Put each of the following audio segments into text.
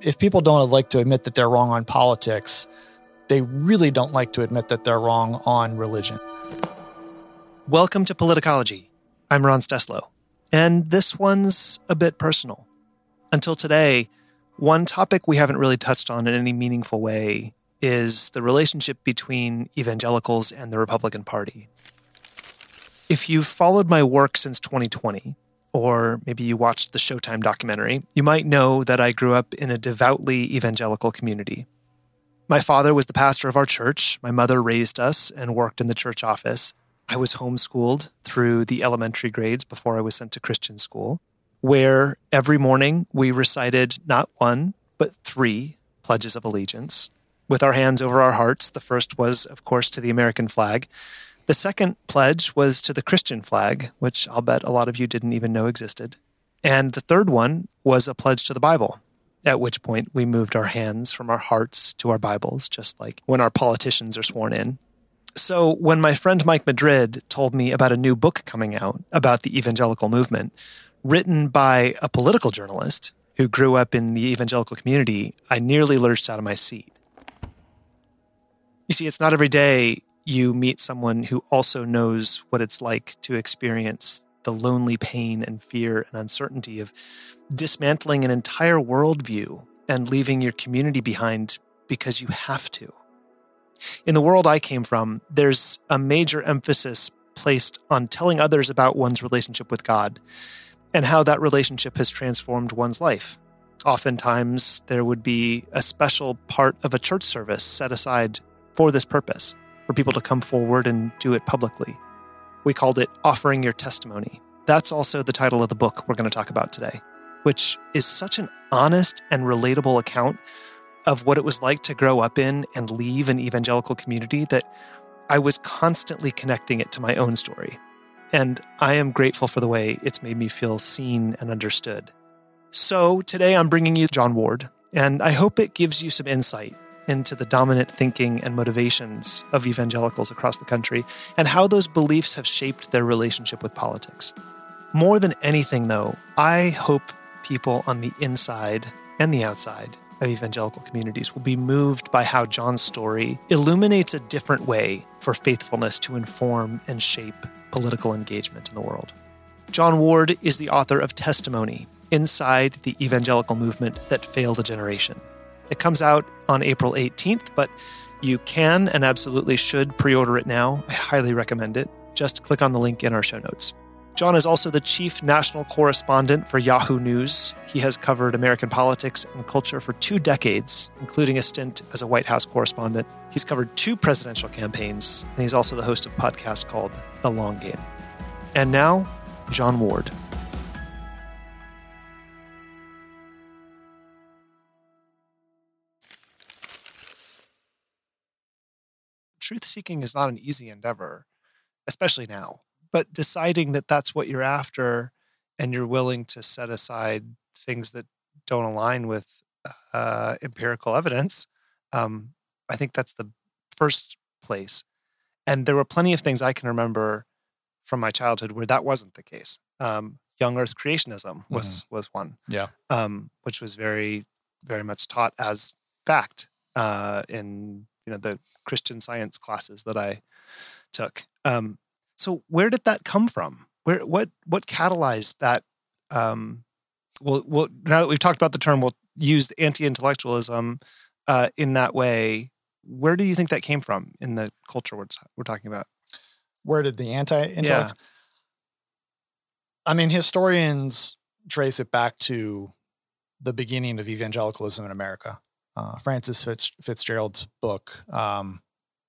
if people don't like to admit that they're wrong on politics, they really don't like to admit that they're wrong on religion. Welcome to Politicology. I'm Ron Steslow, and this one's a bit personal. Until today, one topic we haven't really touched on in any meaningful way is the relationship between evangelicals and the Republican Party. If you've followed my work since 2020, or maybe you watched the Showtime documentary, you might know that I grew up in a devoutly evangelical community. My father was the pastor of our church. My mother raised us and worked in the church office. I was homeschooled through the elementary grades before I was sent to Christian school, where every morning we recited not one, but three pledges of allegiance with our hands over our hearts. The first was, of course, to the American flag. The second pledge was to the Christian flag, which I'll bet a lot of you didn't even know existed. And the third one was a pledge to the Bible, at which point we moved our hands from our hearts to our Bibles, just like when our politicians are sworn in. So when my friend Mike Madrid told me about a new book coming out about the evangelical movement, written by a political journalist who grew up in the evangelical community, I nearly lurched out of my seat. You see, it's not every day you meet someone who also knows what it's like to experience the lonely pain and fear and uncertainty of dismantling an entire worldview and leaving your community behind because you have to. In the world I came from, there's a major emphasis placed on telling others about one's relationship with God and how that relationship has transformed one's life. Oftentimes, there would be a special part of a church service set aside for this purpose, for people to come forward and do it publicly. We called it Offering Your Testimony. That's also the title of the book we're going to talk about today, which is such an honest and relatable account of what it was like to grow up in and leave an evangelical community that I was constantly connecting it to my own story. And I am grateful for the way it's made me feel seen and understood. So today I'm bringing you Jon Ward, and I hope it gives you some insight into the dominant thinking and motivations of evangelicals across the country and how those beliefs have shaped their relationship with politics. More than anything, though, I hope people on the inside and the outside of evangelical communities will be moved by how Jon's story illuminates a different way for faithfulness to inform and shape political engagement in the world. Jon Ward is the author of Testimony Inside the Evangelical Movement That Failed a Generation. It comes out on April 18th, but you can and absolutely should pre order it now. I highly recommend it. Just click on the link in our show notes. Jon is also the chief national correspondent for Yahoo News. He has covered American politics and culture for two decades, including a stint as a White House correspondent. He's covered two presidential campaigns, and he's also the host of a podcast called The Long Game. And now, Jon Ward. Truth seeking is not an easy endeavor, especially now. But deciding that that's what you're after and you're willing to set aside things that don't align with uh, empirical evidence, um, I think that's the first place. And there were plenty of things I can remember from my childhood where that wasn't the case. Um, young Earth creationism was mm-hmm. was one, yeah, um, which was very very much taught as fact uh, in you know the Christian science classes that I took. Um, so where did that come from? Where what what catalyzed that? Um, well, well, now that we've talked about the term, we'll use anti-intellectualism uh, in that way. Where do you think that came from in the culture we're, we're talking about? Where did the anti-intellect? Yeah. I mean, historians trace it back to the beginning of evangelicalism in America uh, Frances Fitz, Fitzgerald's book. Um,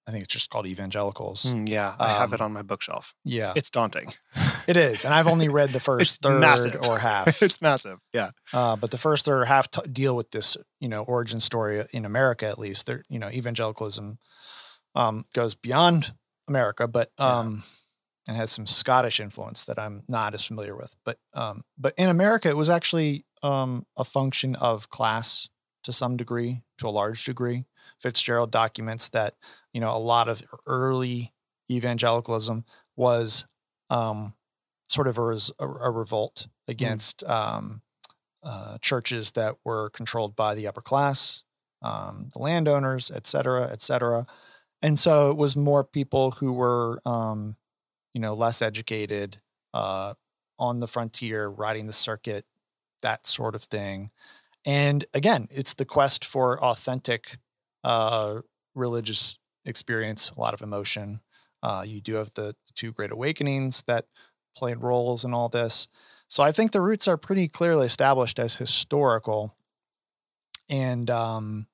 I think it's just called Evangelicals. Mm, yeah, I um, have it um, on my bookshelf. Yeah, it's daunting. it is, and I've only read the first third massive. or half. it's massive. Yeah, uh, but the first third or half t- deal with this, you know, origin story in America at least. There, you know, evangelicalism um, goes beyond America, but um, yeah. and has some Scottish influence that I'm not as familiar with. But um, but in America, it was actually um, a function of class to some degree, to a large degree. Fitzgerald documents that you know a lot of early evangelicalism was um, sort of a, a, a revolt mm. against mm. um, uh, churches that were controlled by the upper class, um, the landowners, et cetera, et cetera. And so it was more people who were, um, you know, less educated, uh, on the frontier, riding the circuit, that sort of thing. And again, it's the quest for authentic uh, religious experience, a lot of emotion. Uh, you do have the two great awakenings that played roles in all this. So I think the roots are pretty clearly established as historical, and um,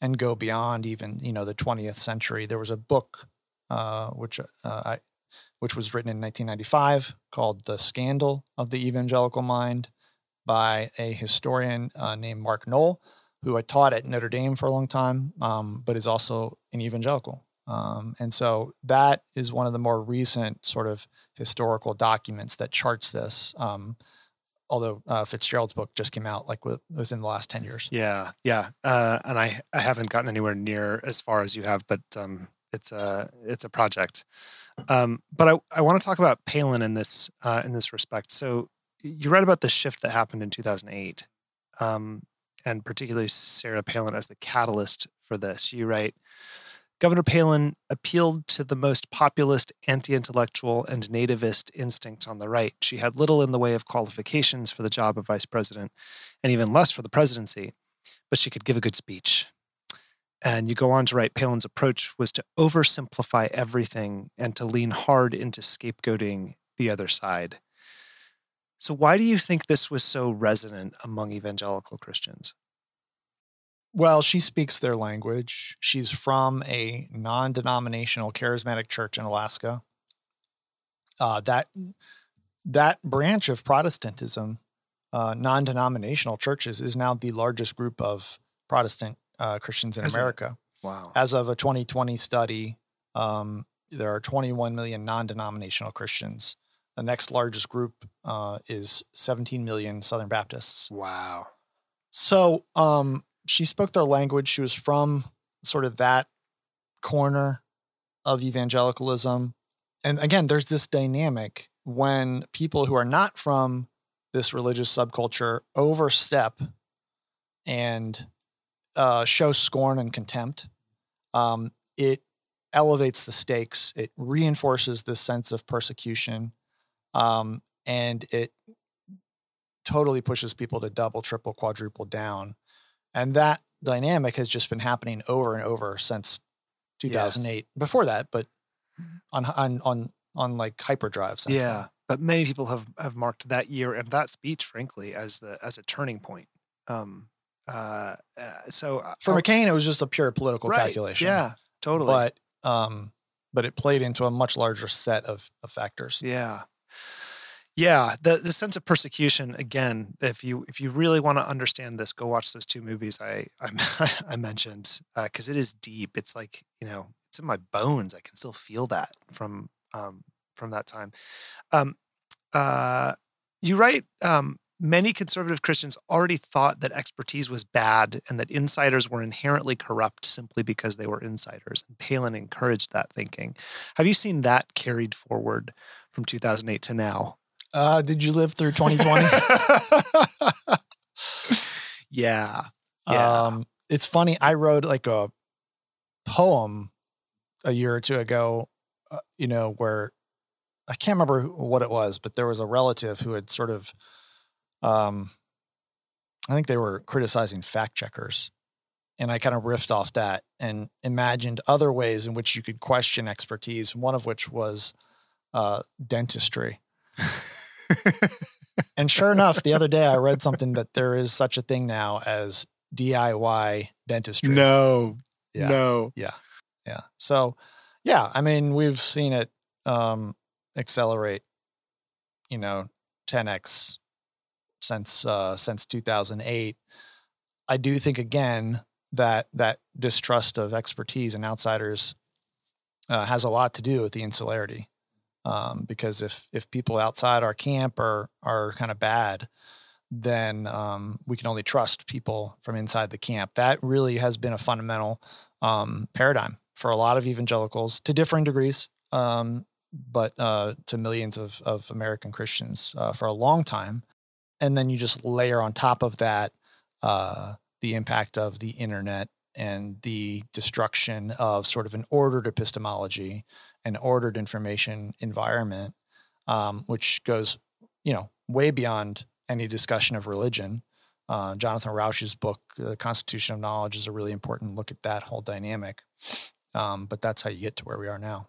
and go beyond even you know the 20th century. There was a book uh, which uh, I which was written in 1995 called "The Scandal of the Evangelical Mind" by a historian uh, named Mark Noll, who had taught at Notre Dame for a long time, um, but is also an evangelical. Um, and so that is one of the more recent sort of historical documents that charts this. Um, although uh, Fitzgerald's book just came out like with, within the last 10 years. Yeah. Yeah. Uh, and I, I haven't gotten anywhere near as far as you have, but um, it's a, it's a project. Um, but I, I want to talk about Palin in this, uh, in this respect. So you read about the shift that happened in 2008 um, and particularly Sarah Palin as the catalyst for this. You write, Governor Palin appealed to the most populist, anti intellectual, and nativist instincts on the right. She had little in the way of qualifications for the job of vice president, and even less for the presidency, but she could give a good speech. And you go on to write Palin's approach was to oversimplify everything and to lean hard into scapegoating the other side. So, why do you think this was so resonant among evangelical Christians? Well, she speaks their language. She's from a non denominational charismatic church in Alaska. Uh, that, that branch of Protestantism, uh, non denominational churches, is now the largest group of Protestant uh, Christians in As America. A, wow. As of a 2020 study, um, there are 21 million non denominational Christians. The next largest group uh, is 17 million Southern Baptists. Wow. So, um, she spoke their language. She was from sort of that corner of evangelicalism. And again, there's this dynamic when people who are not from this religious subculture overstep and uh, show scorn and contempt. Um, it elevates the stakes. It reinforces this sense of persecution, um, and it totally pushes people to double, triple, quadruple down and that dynamic has just been happening over and over since 2008. Yes. Before that, but mm-hmm. on on on on like hyperdrive. Since yeah, then. but many people have have marked that year and that speech, frankly, as the as a turning point. Um, uh, uh so uh, for McCain, it was just a pure political right, calculation. Yeah, totally. But um, but it played into a much larger set of, of factors. Yeah. Yeah, the the sense of persecution again. If you if you really want to understand this, go watch those two movies I I, I mentioned because uh, it is deep. It's like you know it's in my bones. I can still feel that from um, from that time. Um, uh, you write um, many conservative Christians already thought that expertise was bad and that insiders were inherently corrupt simply because they were insiders. And Palin encouraged that thinking. Have you seen that carried forward from 2008 to now? Uh, did you live through 2020? yeah. yeah. Um, it's funny. I wrote like a poem a year or two ago, uh, you know, where I can't remember what it was, but there was a relative who had sort of, um, I think they were criticizing fact checkers. And I kind of riffed off that and imagined other ways in which you could question expertise, one of which was uh, dentistry. and sure enough, the other day I read something that there is such a thing now as DIY dentistry. No. Yeah. No. Yeah. Yeah. So, yeah, I mean, we've seen it um, accelerate, you know, 10x since uh, since 2008. I do think again that that distrust of expertise and outsiders uh, has a lot to do with the insularity um, because if if people outside our camp are are kind of bad, then um, we can only trust people from inside the camp. That really has been a fundamental um, paradigm for a lot of evangelicals to differing degrees, um, but uh, to millions of of American Christians uh, for a long time. and then you just layer on top of that uh, the impact of the internet and the destruction of sort of an ordered epistemology, an ordered information environment, um, which goes, you know, way beyond any discussion of religion. Uh, Jonathan Rauch's book, The Constitution of Knowledge, is a really important look at that whole dynamic. Um, but that's how you get to where we are now.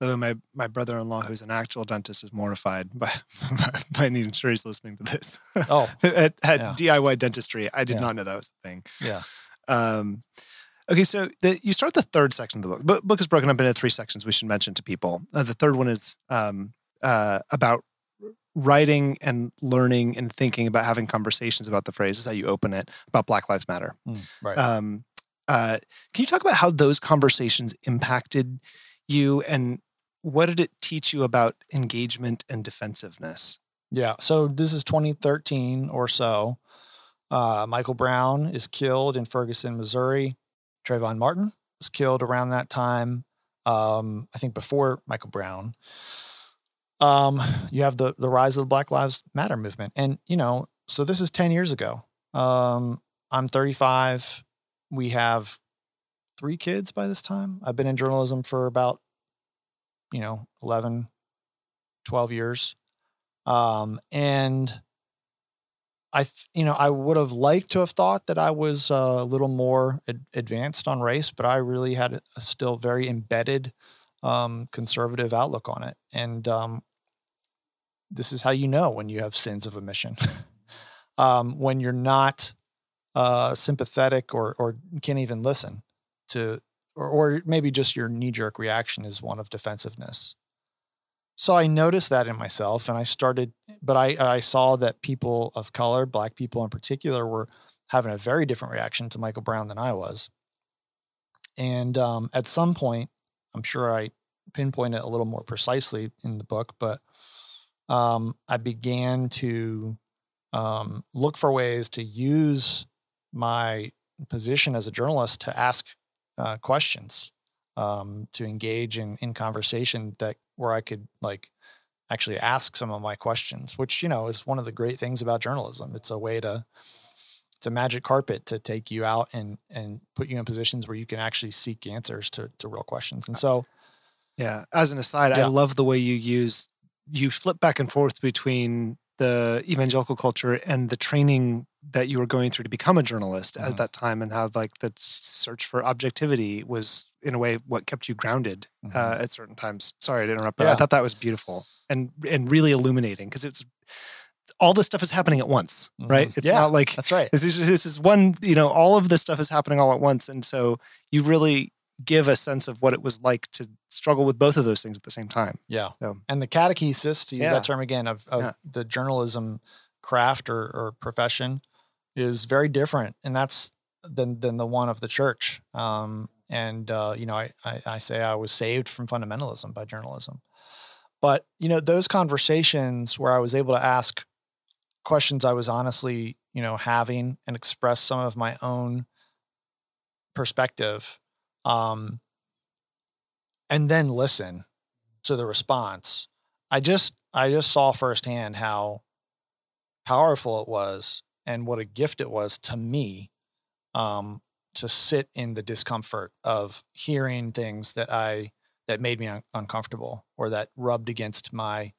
Though my, my brother in law, who's an actual dentist, is mortified by, by needing sure he's listening to this. Oh, at, at yeah. DIY dentistry, I did Yeah. not know that was a thing. yeah. Um, okay, so the, you start the third section of the book. The book is broken up into three sections. We should mention to people. Uh, the third one is um, uh, about writing and learning and thinking about having conversations about the phrase. Is how you open it about Black Lives Matter. Mm, right. Um, uh, can you talk about how those conversations impacted you and what did it teach you about engagement and defensiveness? Yeah. So this is 2013 or so. Uh, Michael Brown is killed in Ferguson, Missouri. Trayvon Martin was killed around that time. Um, I think before Michael Brown. Um, you have the the rise of the Black Lives Matter movement, and you know, so this is 10 years ago. Um, I'm 35. We have three kids by this time. I've been in journalism for about, you know, 11, 12 years. Um, and I, you know, I would have liked to have thought that I was uh, a little more ad- advanced on race, but I really had a, still very embedded um, conservative outlook on it. And um, this is how you know when you have sins of omission. um, when you're not uh, sympathetic or or can't even listen to, or, or maybe just your knee jerk reaction is one of defensiveness. So I noticed that in myself, and I started. But I I saw that people of color, black people in particular, were having a very different reaction to Michael Brown than I was. And um, at some point, I'm sure I pinpoint it a little more precisely in the book, but um, I began to um, look for ways to use my position as a journalist to ask uh, questions, um, to engage in in conversation that where I could like actually ask some of my questions, which you know is one of the great things about journalism. It's a way to it's a magic carpet to take you out and and put you in positions where you can actually seek answers to to real questions. And so Yeah. As an aside, I love the way you use you flip back and forth between the evangelical culture and the training that you were going through to become a journalist Mhm. at that time and how like the search for objectivity was in a way what kept you grounded uh, Mhm. at certain times. Sorry to interrupt, but I thought that was beautiful and and really illuminating because it's all this stuff is happening at once, right? Mhm. It's Yeah. not like that's right. this is, this is one, you know, all of this stuff is happening all at once. And so you really give a sense of what it was like to struggle with both of those things at the same time. Yeah. So- And the catechesis, to use Yeah. that term again, of, of Yeah. the journalism craft or, or profession is very different. And that's than than the one of the church. Um, and uh, you know, I, I I say I was saved from fundamentalism by journalism. But you know, those conversations where I was able to ask questions I was honestly, you know, having and express some of my own perspective. Um, and then listen to the response. I just I just saw firsthand how powerful it was and what a gift it was to me um, to sit in the discomfort of hearing things that I that made me un- uncomfortable or that rubbed against my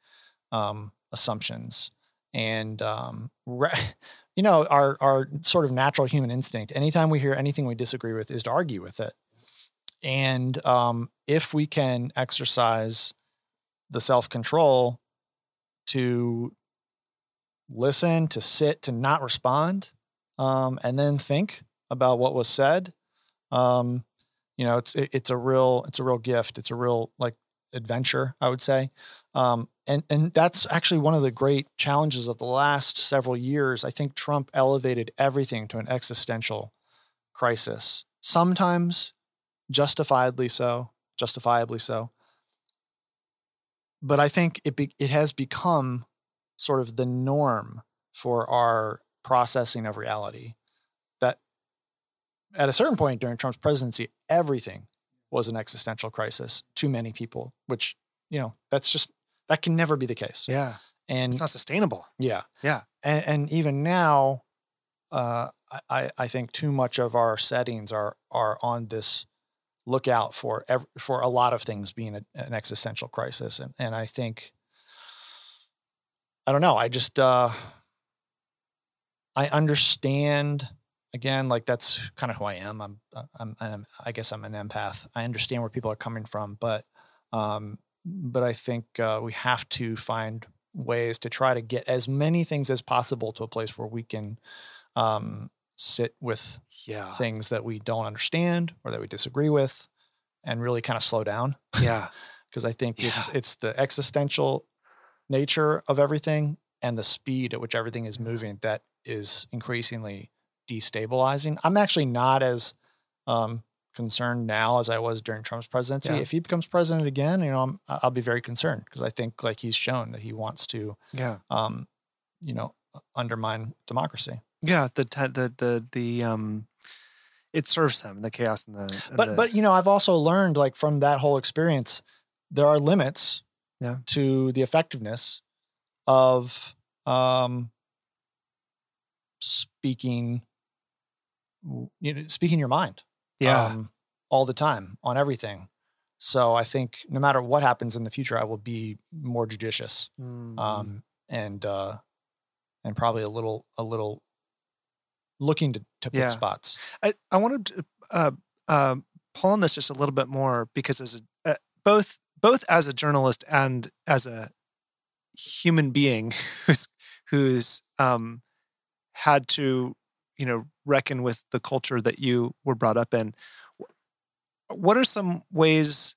um, assumptions. And um, re- you know our our sort of natural human instinct anytime we hear anything we disagree with is to argue with it. And um, if we can exercise the self control to listen, to sit, to not respond, um, and then think about what was said, um, you know, it's it, it's a real it's a real gift. It's a real like adventure, I would say. Um, and and that's actually one of the great challenges of the last several years. I think Trump elevated everything to an existential crisis. Sometimes justifiably so, justifiably so. But I think it be, it has become sort of the norm for our processing of reality. At a certain point during Trump's presidency, everything was an existential crisis to many people, which you know that's just that can never be the case. Yeah. And It's not sustainable. yeah, Yeah. and, and even now, uh, I I think too much of our settings are are on this lookout for ev- for a lot of things being a, an existential crisis, and and I think I don't know. I just uh, I understand again, like that's kind of who I am. I'm I'm, I'm I guess I'm an empath. I understand where people are coming from, but um, but I think uh, we have to find ways to try to get as many things as possible to a place where we can um, sit with Yeah. things that we don't understand or that we disagree with and really kind of slow down Yeah. because I think it's it's the existential nature of everything and the speed at which everything is moving that is increasingly destabilizing. I'm actually not as um, concerned now as I was during Trump's presidency. Yeah. If he becomes president again, you know, I'm, I'll be very concerned because I think like he's shown that he wants to, Yeah. um, you know, undermine democracy. Yeah. The te- the the the um, it serves him the chaos and the and but the- but you know i've also learned like from that whole experience there are limits Yeah. to the effectiveness of um speaking you know speaking your mind yeah um, all the time on everything so i think no matter what happens in the future i will be more judicious Mm. um and uh and probably a little a little looking to, to pick Yeah. spots I, I wanted to uh, uh, pull on this just a little bit more because as a, uh, both both as a journalist and as a human being who's who's um, had to you know reckon with the culture that you were brought up in. What are some ways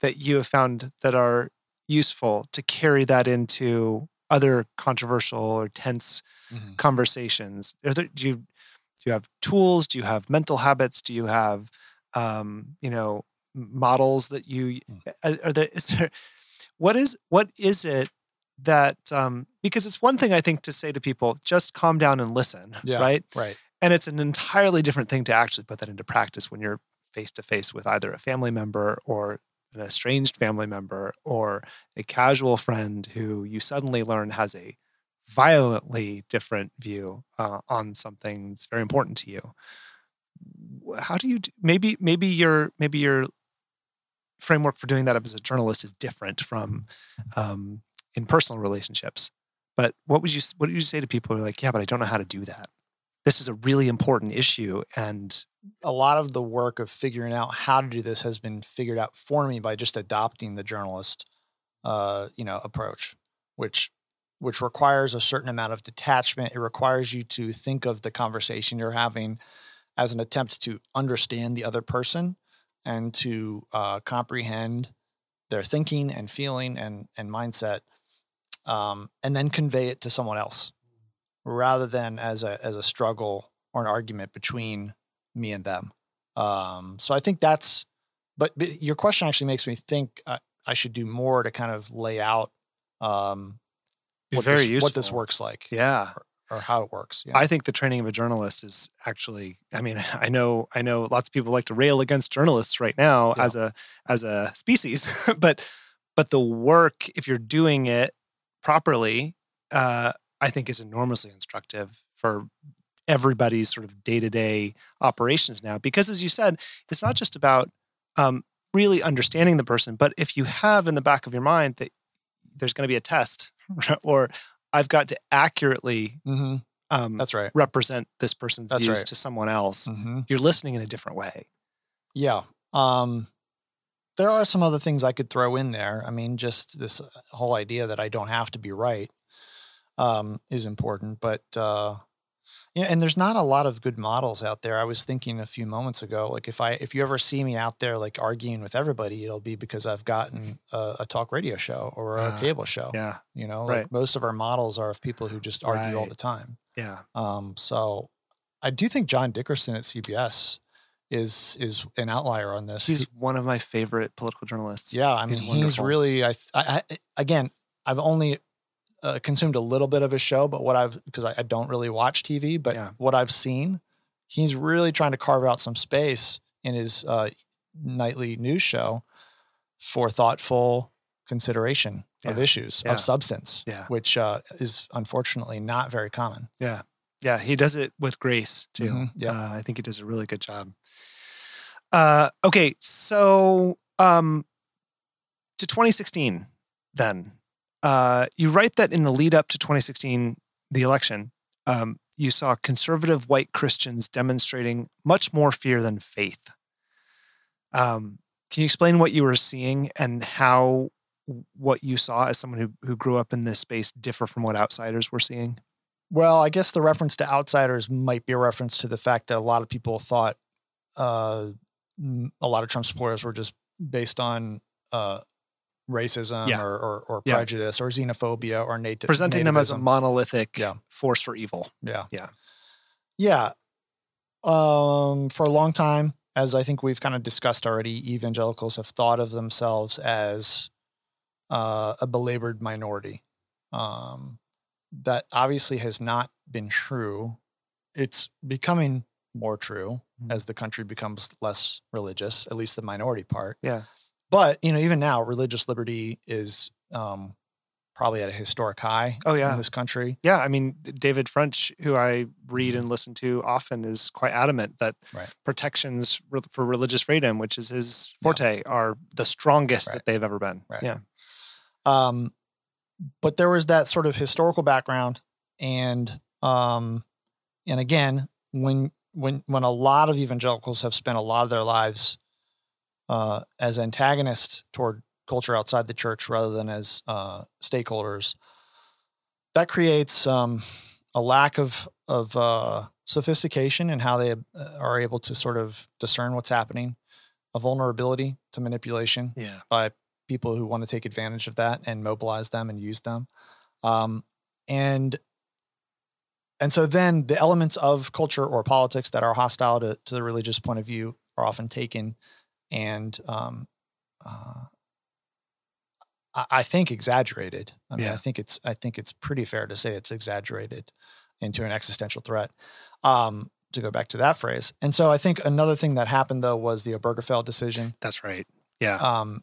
that you have found that are useful to carry that into other controversial or tense Mhm. conversations? Are there, do you do you have tools? Do you have mental habits? Do you have um, you know models that you Mm. are, are there? Is there what is what is it that um, because it's one thing I think to say to people just calm down and listen, Yeah. right? right And it's an entirely different thing to actually put that into practice when you're face to face with either a family member or an estranged family member or a casual friend who you suddenly learn has a violently different view uh, on something that's very important to you. How do you d- maybe maybe your maybe your framework for doing that as a journalist is different from um, in personal relationships. But what would you what would you say to people who are like, yeah, but I don't know how to do that? This is a really important issue, and a lot of the work of figuring out how to do this has been figured out for me by just adopting the journalist uh, you know approach which which requires a certain amount of detachment. It requires you to think of the conversation you're having as an attempt to understand the other person and to uh, comprehend their thinking and feeling and and mindset um, and then convey it to someone else rather than as a as a struggle or an argument between me and them. Um, so I think that's, but, but your question actually makes me think I, I should do more to kind of lay out um, what, very this, what this works like yeah, or how it works. know? I think the training of a journalist is actually. I mean, I know I know lots of people like to rail against journalists right now Yeah. as a as a species, but but the work if you're doing it properly, uh, I think is enormously instructive for everybody's sort of day to day operations now. Because as you said, it's not just about um, really understanding the person, but if you have in the back of your mind that there's going to be a test, or I've got to accurately Mhm. um, That's right. represent this person's That's views right. to someone else. hmm You're listening in a different way. Yeah. Um, there are some other things I could throw in there. I mean, just this uh, whole idea that I don't have to be right um, is important, but uh, yeah, and there's not a lot of good models out there. I was thinking a few moments ago, like if I if you ever see me out there like arguing with everybody, it'll be because I've gotten a, a talk radio show or a Ah, cable show. Yeah, You know, right. like most of our models are of people who just argue all the time. yeah, Um, so I do think John Dickerson at CBS is is an outlier on this. he's He- one of my favorite political journalists. yeah, I mean, he's he's, really. I, I, I again, I've only uh, consumed a little bit of his show, but what I've because I, I don't really watch TV, but Yeah. what I've seen, he's really trying to carve out some space in his uh, nightly news show for thoughtful consideration of issues Yeah. of substance, Yeah. which uh, is unfortunately not very common. Yeah. Yeah. He does it with grace too. Mhm, yeah. Uh, I think he does a really good job. Uh, okay. So um, to 2016, then, uh, you write that in the lead up to 2016, the election, um, you saw conservative white Christians demonstrating much more fear than faith. Um, can you explain what you were seeing and how what you saw as someone who, who grew up in this space differ from what outsiders were seeing? Well, I guess the reference to outsiders might be a reference to the fact that a lot of people thought uh, a lot of Trump supporters were just based on uh, racism Yeah. or, or, or Yeah. prejudice or xenophobia or native presenting them as a monolithic Yeah. force for evil. Yeah. Yeah. Yeah. Um, for a long time, as I think we've kind of discussed already, evangelicals have thought of themselves as uh, a belabored minority. Um, that obviously has not been true. It's becoming more true Mhm. as the country becomes less religious, at least the minority part. Yeah. But, you know, even now, religious liberty is um, probably at a historic high Oh, yeah. in this country. Yeah, I mean David French, who I read and listen to often, is quite adamant that Mm-hmm. Right. protections for religious freedom, which is his forte, are the strongest Right. that they've ever been. Right. Yeah, Um, but there was that sort of historical background, and um, and again, when when when a lot of evangelicals have spent a lot of their lives uh, as antagonists toward culture outside the church rather than as uh, stakeholders, that creates um, a lack of of uh, sophistication in how they uh, are able to sort of discern what's happening, a vulnerability to manipulation yeah, by people who want to take advantage of that and mobilize them and use them. Um, and and so then the elements of culture or politics that are hostile to, to the religious point of view are often taken and um, uh, I, I think exaggerated. I mean, Yeah. I think it's I think it's pretty fair to say it's exaggerated into an existential threat. Um, to go back to that phrase. And so I think another thing that happened though was the Obergefell decision that's right. Yeah, um,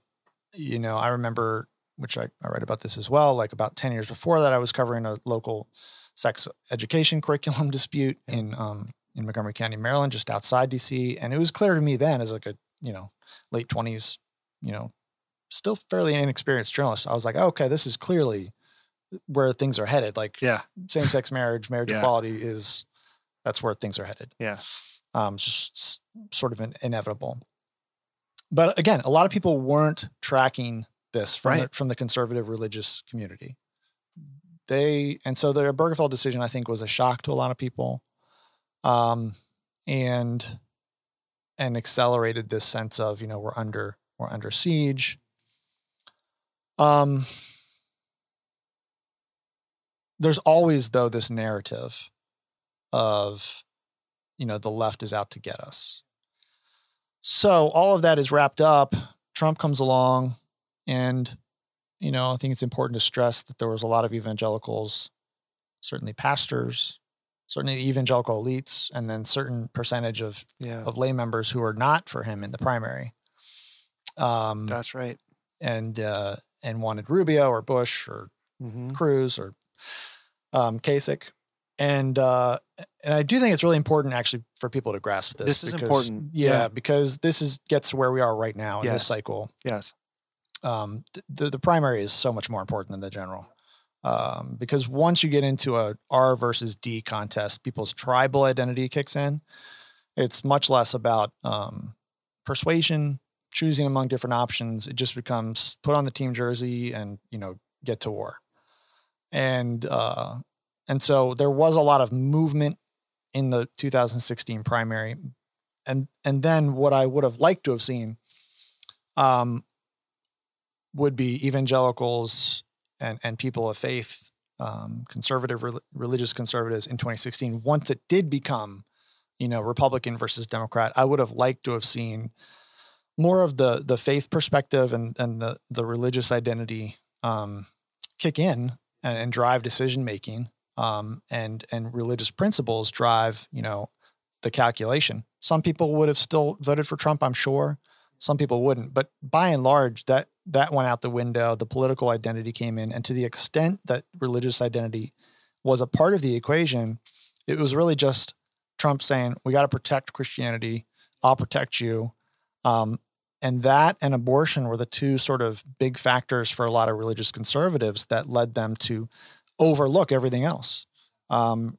you know, I remember, which I, I write about this as well, like about 10 years before that, I was covering a local sex education curriculum dispute in, um, in Montgomery County, Maryland, just outside DC. And it was clear to me then as like a, you know, late twenties, you know, still fairly inexperienced journalist. I was like, okay, this is clearly where things are headed. Like yeah, same sex marriage, marriage Yeah. equality is, that's where things are headed yeah, um, just sort of an inevitable. But again, a lot of people weren't tracking this from the, from the conservative religious community. They and so the Obergefell decision, I think, was a shock to a lot of people, um, and and accelerated this sense of you know we're under we're under siege. Um, there's always though this narrative of you know the left is out to get us so all of that is wrapped up trump comes along and you know i think it's important to stress that there was a lot of evangelicals certainly pastors certainly evangelical elites and then certain percentage of yeah. of lay members who are not for him in the primary um That's right. and uh and wanted rubio or bush or hmm Cruz or um, Kasich. And uh, and I do think it's really important actually for people to grasp this. This is important. Yeah, Yeah. because this is gets to where we are right now in Yes. this cycle. Yes. Um, th- the the primary is so much more important than the general. Um, because once you get into a R versus D contest, people's tribal identity kicks in. It's much less about um, persuasion, choosing among different options. It just becomes put on the team jersey and you know get to war. And uh, and so there was a lot of movement in the 2016 primary, and and then what I would have liked to have seen um, would be evangelicals and and people of faith, um, conservative rel- religious conservatives in 2016. Once it did become, you know, Republican versus Democrat, I would have liked to have seen more of the the faith perspective and and the the religious identity um, kick in and, and drive decision making, um, and and religious principles drive you know the calculation. Some people would have still voted for Trump, I'm sure. Some people wouldn't, but by and large, that that went out the window. The political identity came in, and to the extent that religious identity was a part of the equation, it was really just Trump saying, "We got to protect Christianity. I'll protect you." Um, and that and abortion were the two sort of big factors for a lot of religious conservatives that led them to overlook everything else. Um,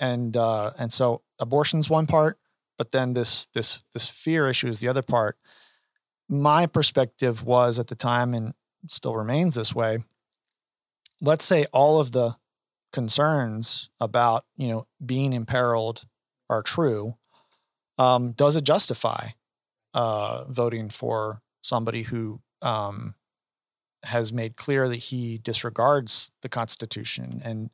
and uh, and so abortion's one part, but then this this this fear issue is the other part. My perspective was at the time, and still remains this way. Let's say all of the concerns about you know being imperiled are true. Um, does it justify uh, voting for somebody who um, has made clear that he disregards the Constitution and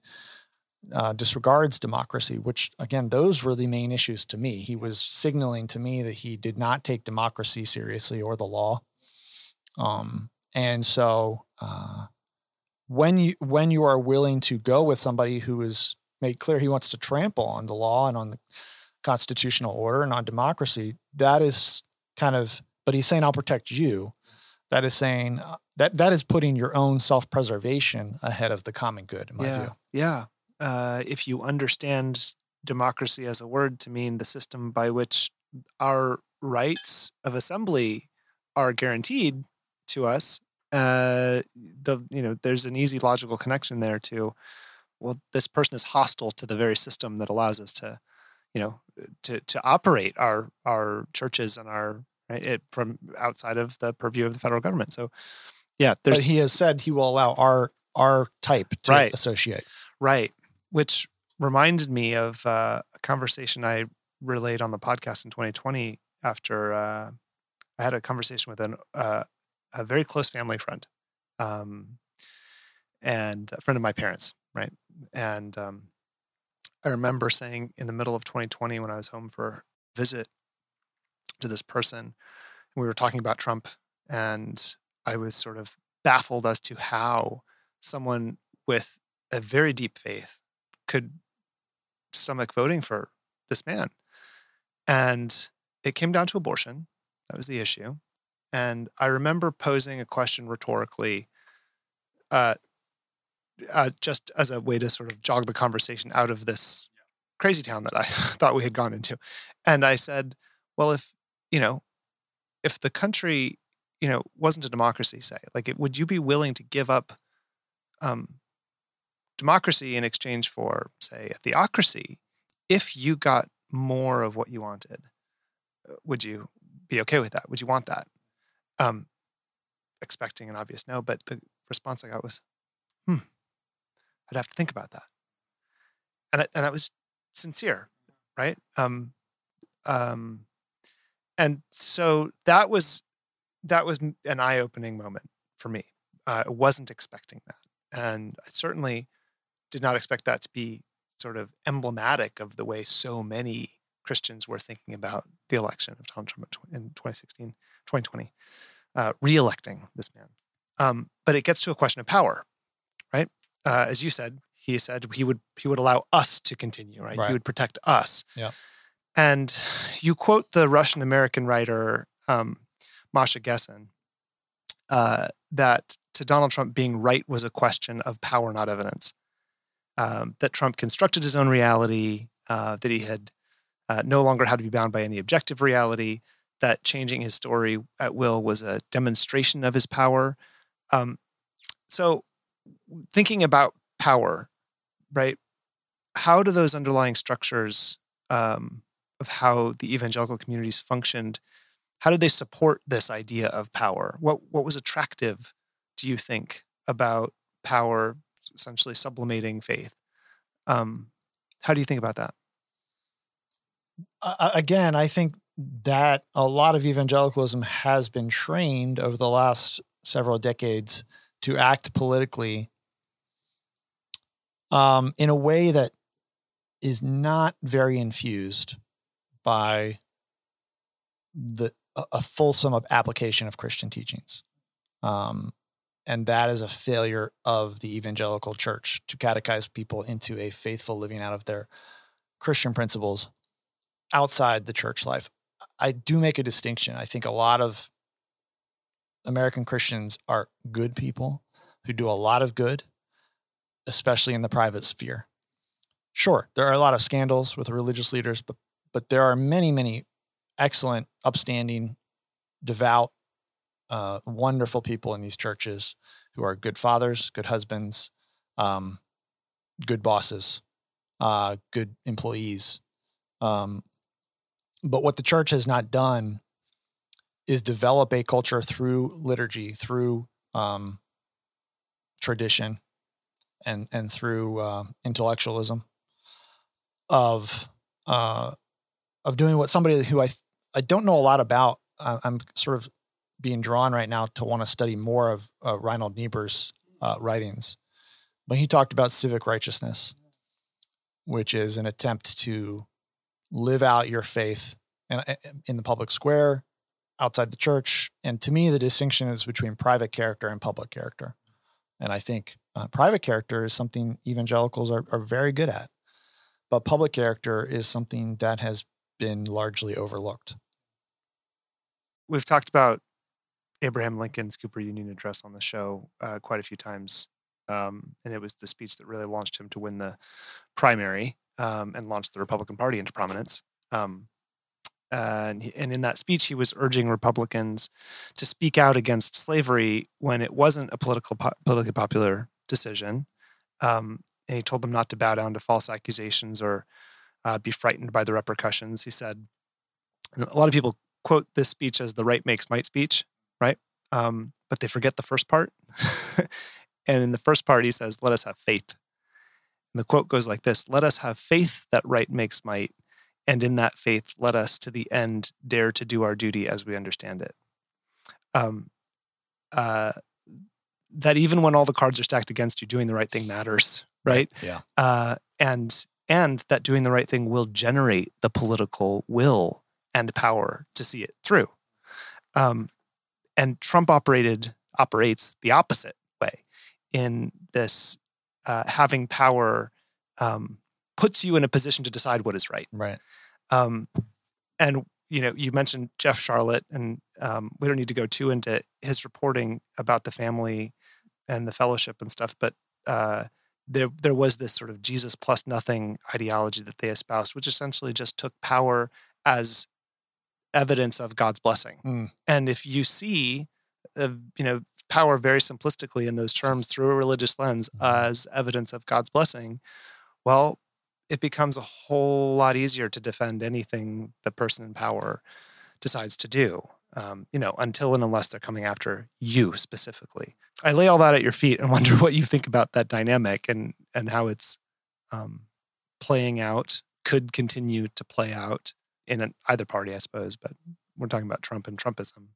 uh, disregards democracy, which again, those were the main issues to me. He was signaling to me that he did not take democracy seriously or the law. Um, and so, uh, when you when you are willing to go with somebody who has made clear he wants to trample on the law and on the constitutional order and on democracy, that is kind of. But he's saying, "I'll protect you." That is saying uh, that that is putting your own self preservation ahead of the common good. In my yeah, view. yeah uh, if you understand democracy as a word to mean the system by which our rights of assembly are guaranteed to us, uh, the you know there's an easy logical connection there to well this person is hostile to the very system that allows us to you know to to operate our our churches and our right it, from outside of the purview of the federal government. So yeah there's but he has said he will allow our our type to right. associate. Right which reminded me of uh, a conversation I relayed on the podcast in 2020 after uh, I had a conversation with an, uh, a very close family friend um, and a friend of my parents, right? And um, I remember saying in the middle of 2020 when I was home for a visit to this person, we were talking about Trump, and I was sort of baffled as to how someone with a very deep faith could stomach voting for this man. And it came down to abortion. That was the issue. And I remember posing a question rhetorically, uh, uh, just as a way to sort of jog the conversation out of this crazy town that I thought we had gone into. And I said, well, if, you know, if the country, you know, wasn't a democracy, say, like, it, would you be willing to give up um, democracy in exchange for, say, a theocracy, if you got more of what you wanted, uh, would you be okay with that? Would you want that? Um, expecting an obvious no, but the response I got was, hmm, I'd have to think about that. And, and that was sincere, right? Um, um, and so that was that was an eye-opening moment for me. Uh, I wasn't expecting that, and I certainly did not expect that to be sort of emblematic of the way so many Christians were thinking about the election of Donald Trump in 2016, 2020, uh, re-electing this man. Um, but it gets to a question of power, right? Uh, as you said, he said he would he would allow us to continue, right? right. He would protect us. Yeah. And you quote the Russian American writer um, Masha Gessen uh, that to Donald Trump being right was a question of power, not evidence um, that Trump constructed his own reality, uh, that he had uh, no longer had to be bound by any objective reality, that changing his story at will was a demonstration of his power. Um, so, thinking about power, right? How do those underlying structures um, of how the evangelical communities functioned? How did they support this idea of power? What what was attractive, do you think, about power essentially sublimating faith. Um, how do you think about that? Uh, again, I think that a lot of evangelicalism has been trained over the last several decades to act politically um, in a way that is not very infused by the a fulsome of application of Christian teachings. Um, and that is a failure of the evangelical church to catechize people into a faithful living out of their Christian principles outside the church life. I do make a distinction. I think a lot of American Christians are good people who do a lot of good, especially in the private sphere. Sure, there are a lot of scandals with religious leaders, but but there are many, many excellent, upstanding, devout, uh, wonderful people in these churches who are good fathers, good husbands, um, good bosses, uh, good employees. Um, but what the church has not done is develop a culture through liturgy, through um, tradition, and and through uh, intellectualism of uh, of doing what somebody who I I don't know a lot about. I'm sort of being drawn right now to want to study more of uh, Reinhold Niebuhr's uh, writings. But he talked about civic righteousness, which is an attempt to live out your faith in, in the public square, outside the church. And to me, the distinction is between private character and public character. And I think uh, private character is something evangelicals are, are very good at, but public character is something that has been largely overlooked. We've talked about Abraham Lincoln's Cooper Union address on the show uh, quite a few times. Um, and it was the speech that really launched him to win the primary um, and launched the Republican Party into prominence. Um, and, and in that speech, he was urging Republicans to speak out against slavery when it wasn't a political po- politically popular decision. Um, and he told them not to bow down to false accusations or uh, be frightened by the repercussions. He said, a lot of people quote this speech as the right makes might speech? Um, but they forget the first part. and in the first part, he says, let us have faith. And the quote goes like this Let us have faith that right makes might and in that faith, let us to the end dare to do our duty as we understand it. Um, uh, that even when all the cards are stacked against you, doing the right thing matters, right? Yeah. Uh, and and that doing the right thing will generate the political will and power to see it through. Um, and Trump operated operates the opposite way in this uh, having power um, puts you in a position to decide what is right. Right. Um, and you know, you mentioned Jeff Sharlet, and um, we don't need to go too into his reporting about the family and the fellowship and stuff, but uh, there there was this sort of Jesus plus nothing ideology that they espoused, which essentially just took power as evidence of God's blessing. Mm. And if you see, uh, you know, power very simplistically in those terms through a religious lens mm. as evidence of God's blessing, well, it becomes a whole lot easier to defend anything the person in power decides to do. Um, you know, until and unless they're coming after you specifically. I lay all that at your feet and wonder what you think about that dynamic and and how it's um, playing out, could continue to play out in either party, I suppose. But we're talking about Trump and Trumpism.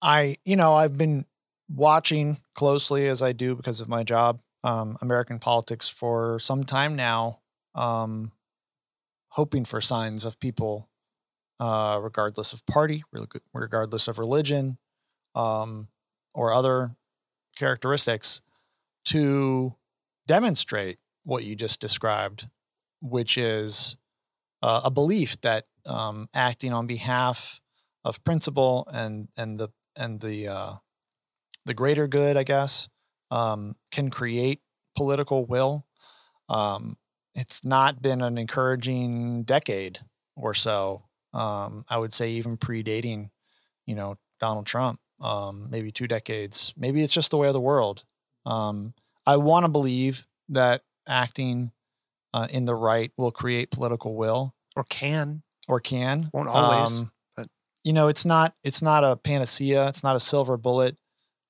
I, you know, I've been watching closely as I do because of my job, um, American politics for some time now um, hoping for signs of people, uh, regardless of party, regardless of religion, um, or other characteristics, to demonstrate what you just described, which is uh, a belief that um, acting on behalf of principle and and the and the uh, the greater good, I guess, um, can create political will. Um, it's not been an encouraging decade or so. Um, I would say even predating, you know, Donald Trump, um, maybe two decades. Maybe it's just the way of the world. Um, I want to believe that acting uh, in the right will create political will, or can, or can. Won't always, um, but you know, it's not. It's not a panacea. It's not a silver bullet.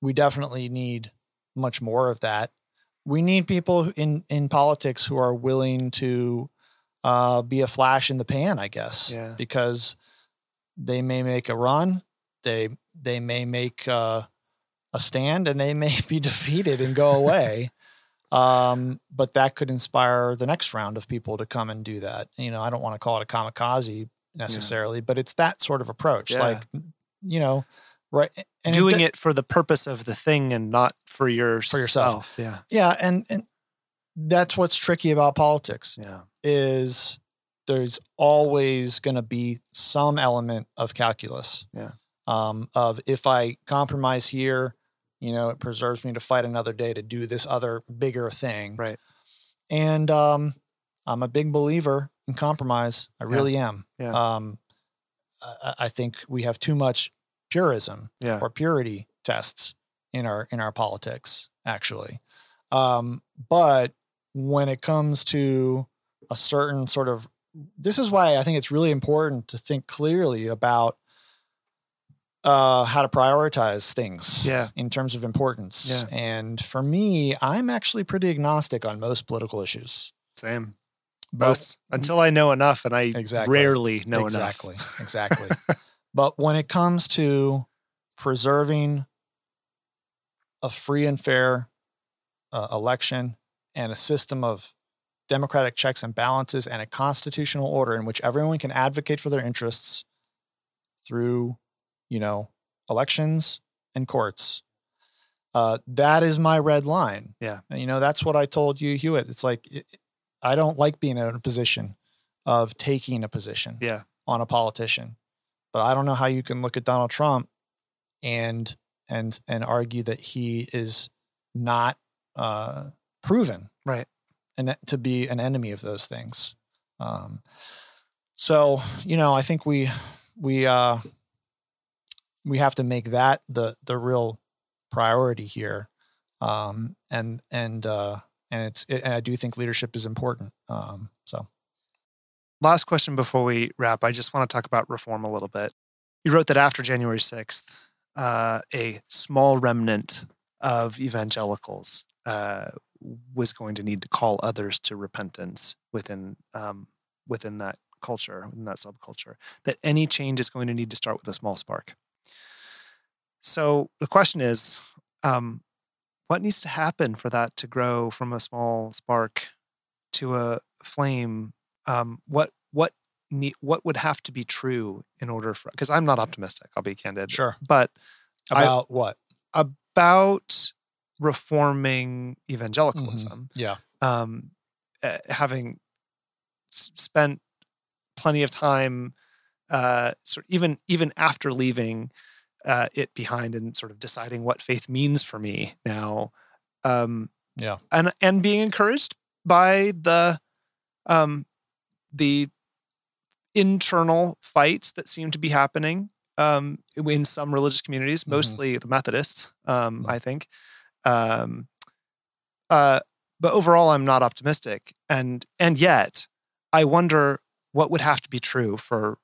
We definitely need much more of that we need people in in politics who are willing to uh, be a flash in the pan, I guess, yeah. because they may make a run, they they may make uh, a stand, and they may be defeated and go away. Um, but that could inspire the next round of people to come and do that. You know, I don't want to call it a kamikaze necessarily, yeah. but it's that sort of approach. Yeah. Like, you know, right and doing it, it, for the purpose of the thing and not for your for yourself yeah yeah and and that's what's tricky about politics yeah is there's always going to be some element of calculus yeah um, of if I compromise here, you know, it preserves me to fight another day to do this other bigger thing. Right. And um, I'm a big believer in compromise. I Yeah. really am. Yeah. Um, I, I think we have too much purism Yeah. or purity tests in our in our politics actually um but when it comes to a certain sort of this is why i think it's really important to think clearly about uh how to prioritize things Yeah. in terms of importance Yeah. and for me i'm actually pretty agnostic on most political issues Same. but Most until I know enough, and I Exactly. rarely know exactly enough. Exactly. Exactly but when it comes to preserving a free and fair uh, election and a system of democratic checks and balances and a constitutional order in which everyone can advocate for their interests through you know elections and courts uh, that is my red line Yeah. and you know that's what i told Hugh Hewitt it's like it, i don't like being in a position of taking a position Yeah. on a politician. But I don't know how you can look at Donald Trump and and and argue that he is not uh, proven Right. and to be an enemy of those things. Um, so you know, I think we we uh, we have to make that the the real priority here, um, and and uh, and it's it, and I do think leadership is important. Um, so Last question before we wrap. I just want to talk about reform a little bit. You wrote that after January 6th, uh, a small remnant of evangelicals uh, was going to need to call others to repentance within um, within that culture, within that subculture. That any change is going to need to start with a small spark. So the question is, um, what needs to happen for that to grow from a small spark to a flame? Um, what what need, what would have to be true in order for? Because I'm not optimistic. I'll be candid. sure But I- about what? about reforming evangelicalism, Yeah. um, uh, having s- spent plenty of time, uh, sort even even after leaving uh, it behind and sort of deciding what faith means for me now, um, Yeah. and and being encouraged by the um, the internal fights that seem to be happening um, in some religious communities, Mhm. mostly the Methodists, um, Mhm. I think. Um, uh, but overall, I'm not optimistic, and and yet I wonder what would have to be true for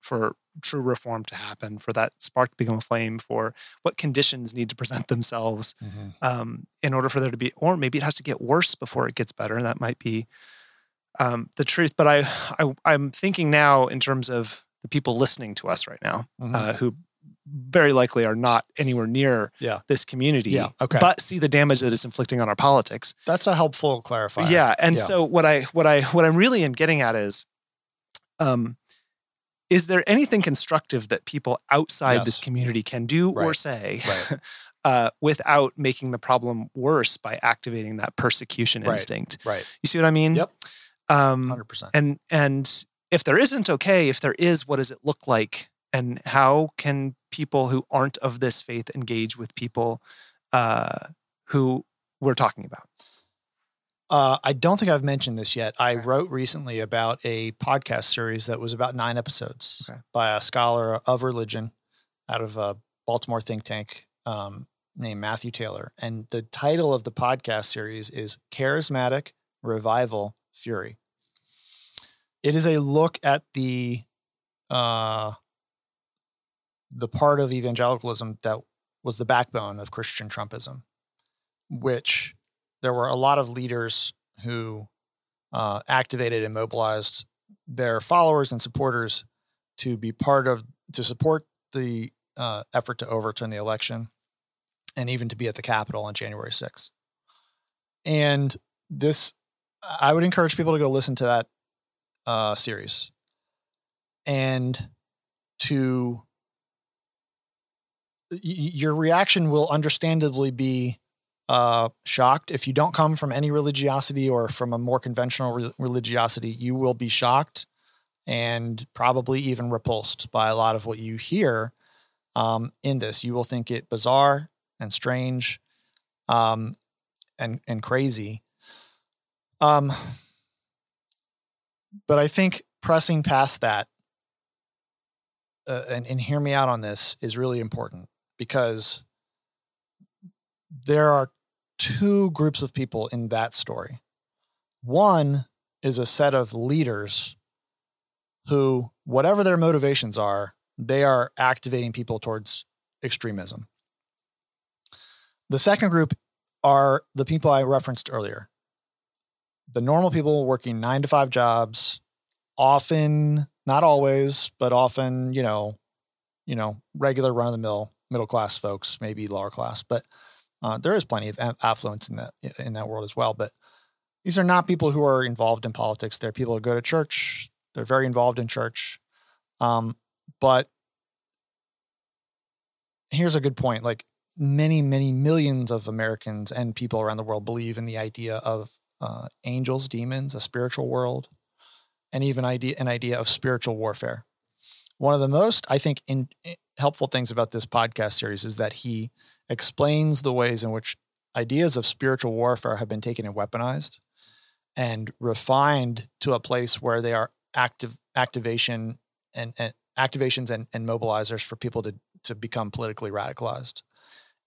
for true reform to happen, for that spark to become a flame, for what conditions need to present themselves um, in order for there to be, or maybe it has to get worse before it gets better, and that might be um, the truth. But I, I, I'm thinking now in terms of the people listening to us right now, Mhm. uh, who very likely are not anywhere near Yeah. this community, Yeah, okay. but see the damage that it's inflicting on our politics. That's a helpful clarifier. Yeah, and Yeah. so what I, what I, what I'm really am getting at is, um, is there anything constructive that people outside this community can do or say Right. uh, without making the problem worse by activating that persecution Right. instinct. Right. You see what I mean? Yep. Um, Hundred percent. and and if there isn't okay, if there is, what does it look like? And how can people who aren't of this faith engage with people uh, who we're talking about? Uh, I don't think I've mentioned this yet. I Okay. wrote recently about a podcast series that was about nine episodes Okay. by a scholar of religion out of a Baltimore think tank um, named Matthew Taylor. And the title of the podcast series is Charismatic Revival Fury. It is a look at the uh, the part of evangelicalism that was the backbone of Christian Trumpism, which there were a lot of leaders who uh, activated and mobilized their followers and supporters to be part of to support the uh, effort to overturn the election and even to be at the Capitol on January 6th. And this, I would encourage people to go listen to that uh, series and to your reaction will understandably be uh, shocked. If you don't come from any religiosity or from a more conventional re- religiosity, you will be shocked and probably even repulsed by a lot of what you hear. um, in this. You will think it bizarre and strange, um, and and crazy. Um, but I think pressing past that uh, and, and hear me out on this is really important because there are two groups of people in that story. One is a set of leaders who, whatever their motivations are, they are activating people towards extremism. The second group are the people I referenced earlier the normal people working nine to five jobs, often, not always, but often, you know, you know, regular run of the mill middle class folks, maybe lower class, but uh, there is plenty of affluence in that in that world as well. But these are not people who are involved in politics. They're people who go to church. They're very involved in church. Um, but here's a good point: like many, many millions of Americans and people around the world believe in the idea of uh, angels, demons, a spiritual world, and even idea an idea of spiritual warfare. One of the most, I think, in, in helpful things about this podcast series is that he explains the ways in which ideas of spiritual warfare have been taken and weaponized and refined to a place where they are active activation and, and activations and, and mobilizers for people to to become politically radicalized.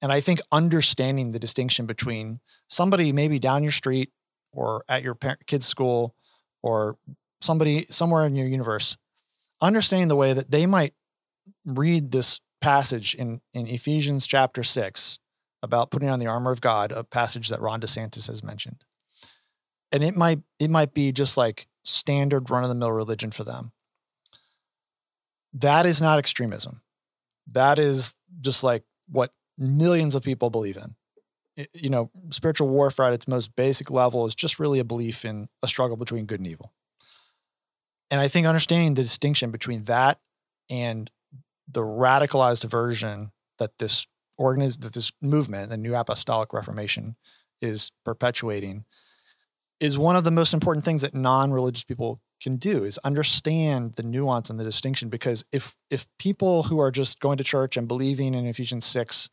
And I think understanding the distinction between somebody maybe down your street or at your parent, kid's school or somebody somewhere in your universe, understanding the way that they might read this passage in, in Ephesians chapter six about putting on the armor of God, a passage that Ron DeSantis has mentioned. And it might it might be just like standard run of the mill religion for them. That is not extremism. That is just like what millions of people believe in. It, you know, spiritual warfare at its most basic level is just really a belief in a struggle between good and evil. And I think understanding the distinction between that and the radicalized version that this organiz- that this movement, the New Apostolic Reformation, is perpetuating, is one of the most important things that non-religious people can do is understand the nuance and the distinction. Because if if people who are just going to church and believing in Ephesians six,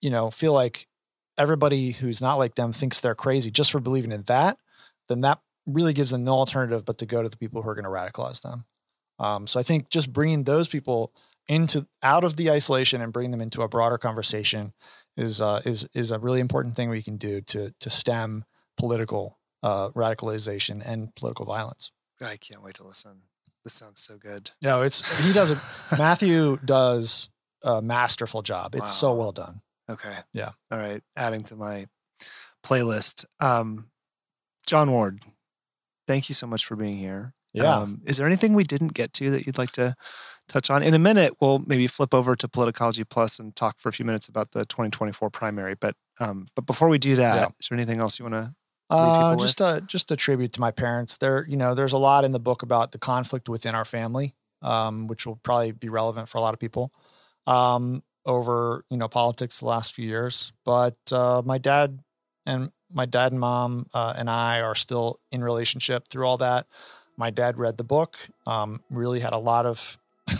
you know, feel like everybody who's not like them thinks they're crazy just for believing in that, then that really gives them no alternative but to go to the people who are going to radicalize them. Um, so I think just bringing those people into out of the isolation and bringing them into a broader conversation is uh, is is a really important thing we can do to to stem political uh, radicalization and political violence. I can't wait to listen. This sounds so good. No, it's he does it. Matthew does a masterful job. It's wow. so well done. Okay. Yeah. All right. Adding to my playlist. Um, Jon Ward, thank you so much for being here. Yeah. Um, is there anything we didn't get to that you'd like to touch on? In a minute, we'll maybe flip over to Politicology Plus and talk for a few minutes about the 2024 primary. But um, but before we do that, yeah. is there anything else you want to? Uh, just with? a just a tribute to my parents. There, you know, there's a lot in the book about the conflict within our family, um, which will probably be relevant for a lot of people um, over you know politics the last few years. But uh, my dad and my dad and mom uh, and I are still in relationship through all that. My dad read the book, um, really had a lot of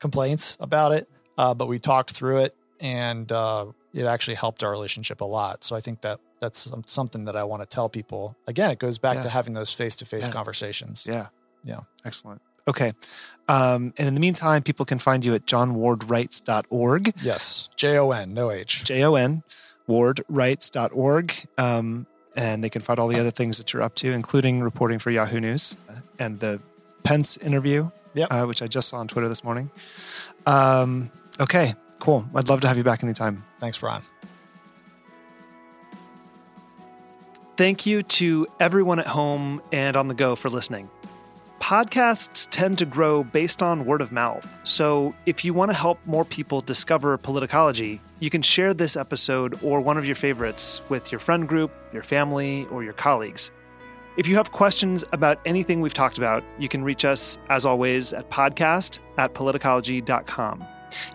complaints about it, uh, but we talked through it and uh, it actually helped our relationship a lot. So I think that that's something that I want to tell people. Again, it goes back yeah. to having those face to face conversations. Yeah. Yeah. Excellent. Okay. Um, and in the meantime, people can find you at jonwardwrites.org. Yes. J O N, no H. J O N, wardwrites.org. Um, and they can find all the other things that you're up to, including reporting for Yahoo News and the Pence interview, yep. uh, which I just saw on Twitter this morning. Um, okay, cool. I'd love to have you back anytime. Thanks, Ron. Thank you to everyone at home and on the go for listening. Podcasts tend to grow based on word of mouth. So if you want to help more people discover politicology, you can share this episode or one of your favorites with your friend group, your family, or your colleagues. If you have questions about anything we've talked about, you can reach us, as always, at podcast at politicology.com.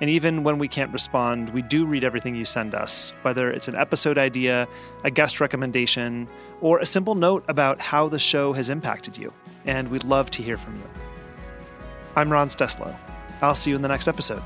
And even when we can't respond, we do read everything you send us, whether it's an episode idea, a guest recommendation, or a simple note about how the show has impacted you. And we'd love to hear from you. I'm Ron Steslow. I'll see you in the next episode.